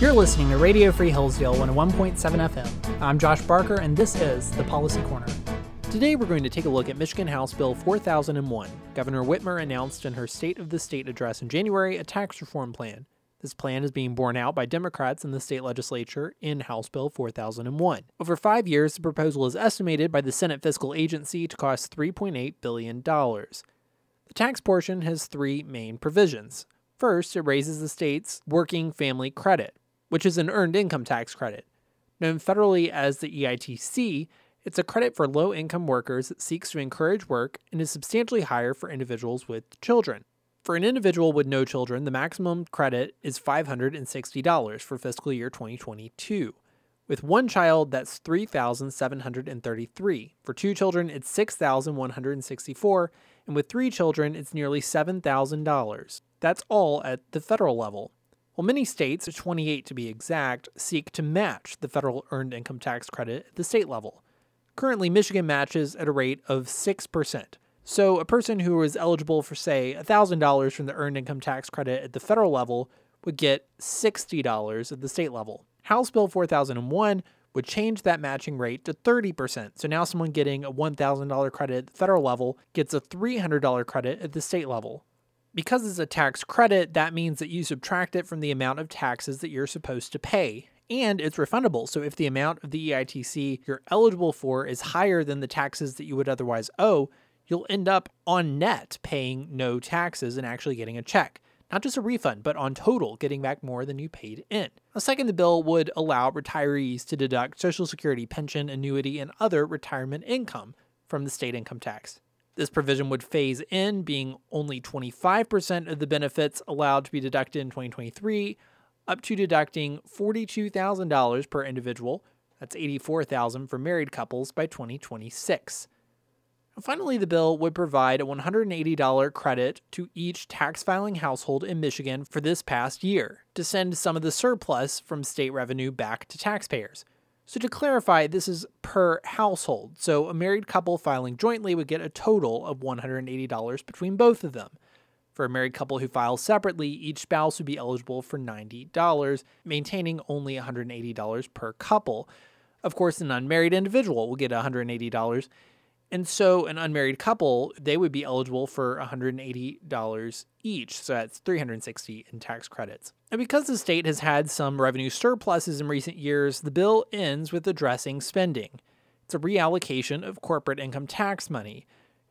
You're listening to Radio Free Hillsdale 101.7 FM. I'm Josh Barker, and this is the Policy Corner. Today, we're going to take a look at Michigan House Bill 4001. Governor Whitmer announced in her State of the State address in January a tax reform plan. This plan is being borne out by Democrats in the state legislature in House Bill 4001. Over five years, the proposal is estimated by the Senate Fiscal Agency to cost $3.8 billion. The tax portion has three main provisions. First, it raises the state's working family credit which is an earned income tax credit. Known federally as the EITC, it's a credit for low income workers that seeks to encourage work and is substantially higher for individuals with children. For an individual with no children, the maximum credit is $560 for fiscal year 2022. With one child, that's 3,733. For two children, it's 6,164, and with three children, it's nearly $7,000. That's all at the federal level. While many states, 28 to be exact, seek to match the federal earned income tax credit at the state level. Currently, Michigan matches at a rate of 6%. So, a person who is eligible for, say, $1,000 from the earned income tax credit at the federal level would get $60 at the state level. House Bill 4001 would change that matching rate to 30%. So now someone getting a $1,000 credit at the federal level gets a $300 credit at the state level. Because it's a tax credit, that means that you subtract it from the amount of taxes that you're supposed to pay. And it's refundable. So if the amount of the EITC you're eligible for is higher than the taxes that you would otherwise owe, you'll end up on net paying no taxes and actually getting a check. Not just a refund, but on total, getting back more than you paid in. A second, the bill would allow retirees to deduct Social Security pension, annuity, and other retirement income from the state income tax. This provision would phase in, being only 25% of the benefits allowed to be deducted in 2023, up to deducting $42,000 per individual. That's 84,000 for married couples by 2026. Finally, the bill would provide a $180 credit to each tax filing household in Michigan for this past year to send some of the surplus from state revenue back to taxpayers. So, to clarify, this is per household. So, a married couple filing jointly would get a total of $180 between both of them. For a married couple who files separately, each spouse would be eligible for $90, maintaining only $180 per couple. Of course, an unmarried individual will get $180 and so an unmarried couple, they would be eligible for $180 each. So that's 360 in tax credits. And because the state has had some revenue surpluses in recent years, the bill ends with addressing spending. It's a reallocation of corporate income tax money.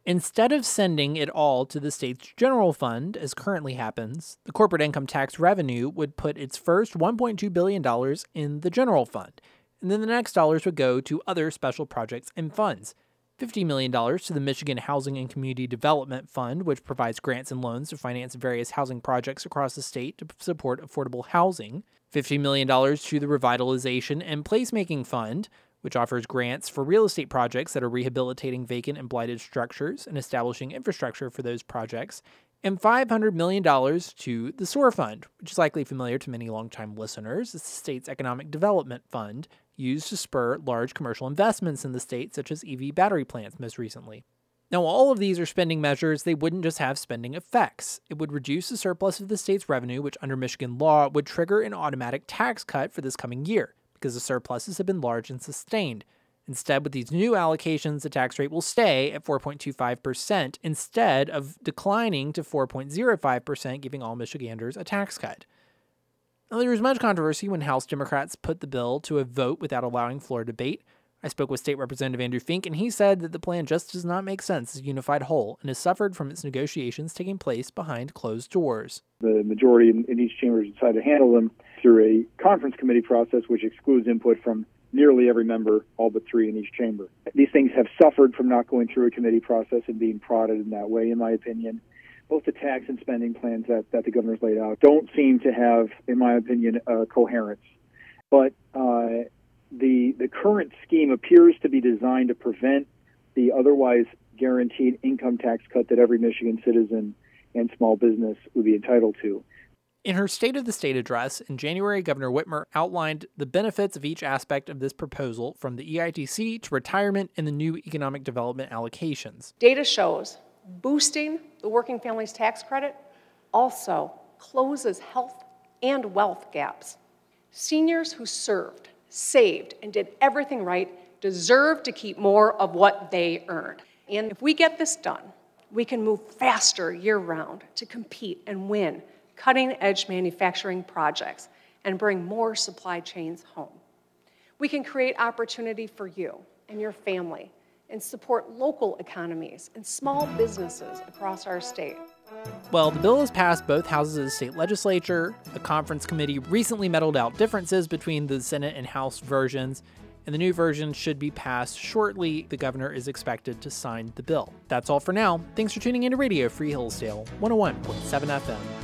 Instead of sending it all to the state's general fund, as currently happens, the corporate income tax revenue would put its first $1.2 billion in the general fund, and then the next dollars would go to other special projects and funds. $50 million to the Michigan Housing and Community Development Fund, which provides grants and loans to finance various housing projects across the state to support affordable housing. $50 million to the Revitalization and Placemaking Fund, which offers grants for real estate projects that are rehabilitating vacant and blighted structures and establishing infrastructure for those projects. And $500 million to the SOAR Fund, which is likely familiar to many longtime listeners. It's the state's economic development fund used to spur large commercial investments in the state, such as EV battery plants most recently. Now, all of these are spending measures, they wouldn't just have spending effects. It would reduce the surplus of the state's revenue, which under Michigan law would trigger an automatic tax cut for this coming year, because the surpluses have been large and sustained. Instead, with these new allocations, the tax rate will stay at 4.25% instead of declining to 4.05%, giving all Michiganders a tax cut. There was much controversy when House Democrats put the bill to a vote without allowing floor debate. I spoke with State Representative Andrew Fink, and he said that the plan just does not make sense as a unified whole and has suffered from its negotiations taking place behind closed doors. The majority in, in each chamber decided to handle them through a conference committee process, which excludes input from nearly every member, all but three in each chamber. These things have suffered from not going through a committee process and being prodded in that way, in my opinion both the tax and spending plans that, that the governor's laid out don't seem to have, in my opinion, uh, coherence. But uh, the the current scheme appears to be designed to prevent the otherwise guaranteed income tax cut that every Michigan citizen and small business would be entitled to. In her State of the State address in January, Governor Whitmer outlined the benefits of each aspect of this proposal from the EITC to retirement and the new economic development allocations. Data shows boosting the working families tax credit also closes health and wealth gaps. Seniors who served, saved, and did everything right deserve to keep more of what they earned. And if we get this done, we can move faster year round to compete and win cutting edge manufacturing projects and bring more supply chains home. We can create opportunity for you and your family and support local economies and small businesses across our state. Well, the bill has passed both houses of the state legislature. A conference committee recently meddled out differences between the Senate and House versions, and the new version should be passed shortly. The governor is expected to sign the bill. That's all for now. Thanks for tuning in to Radio Free Hillsdale 101.7 FM.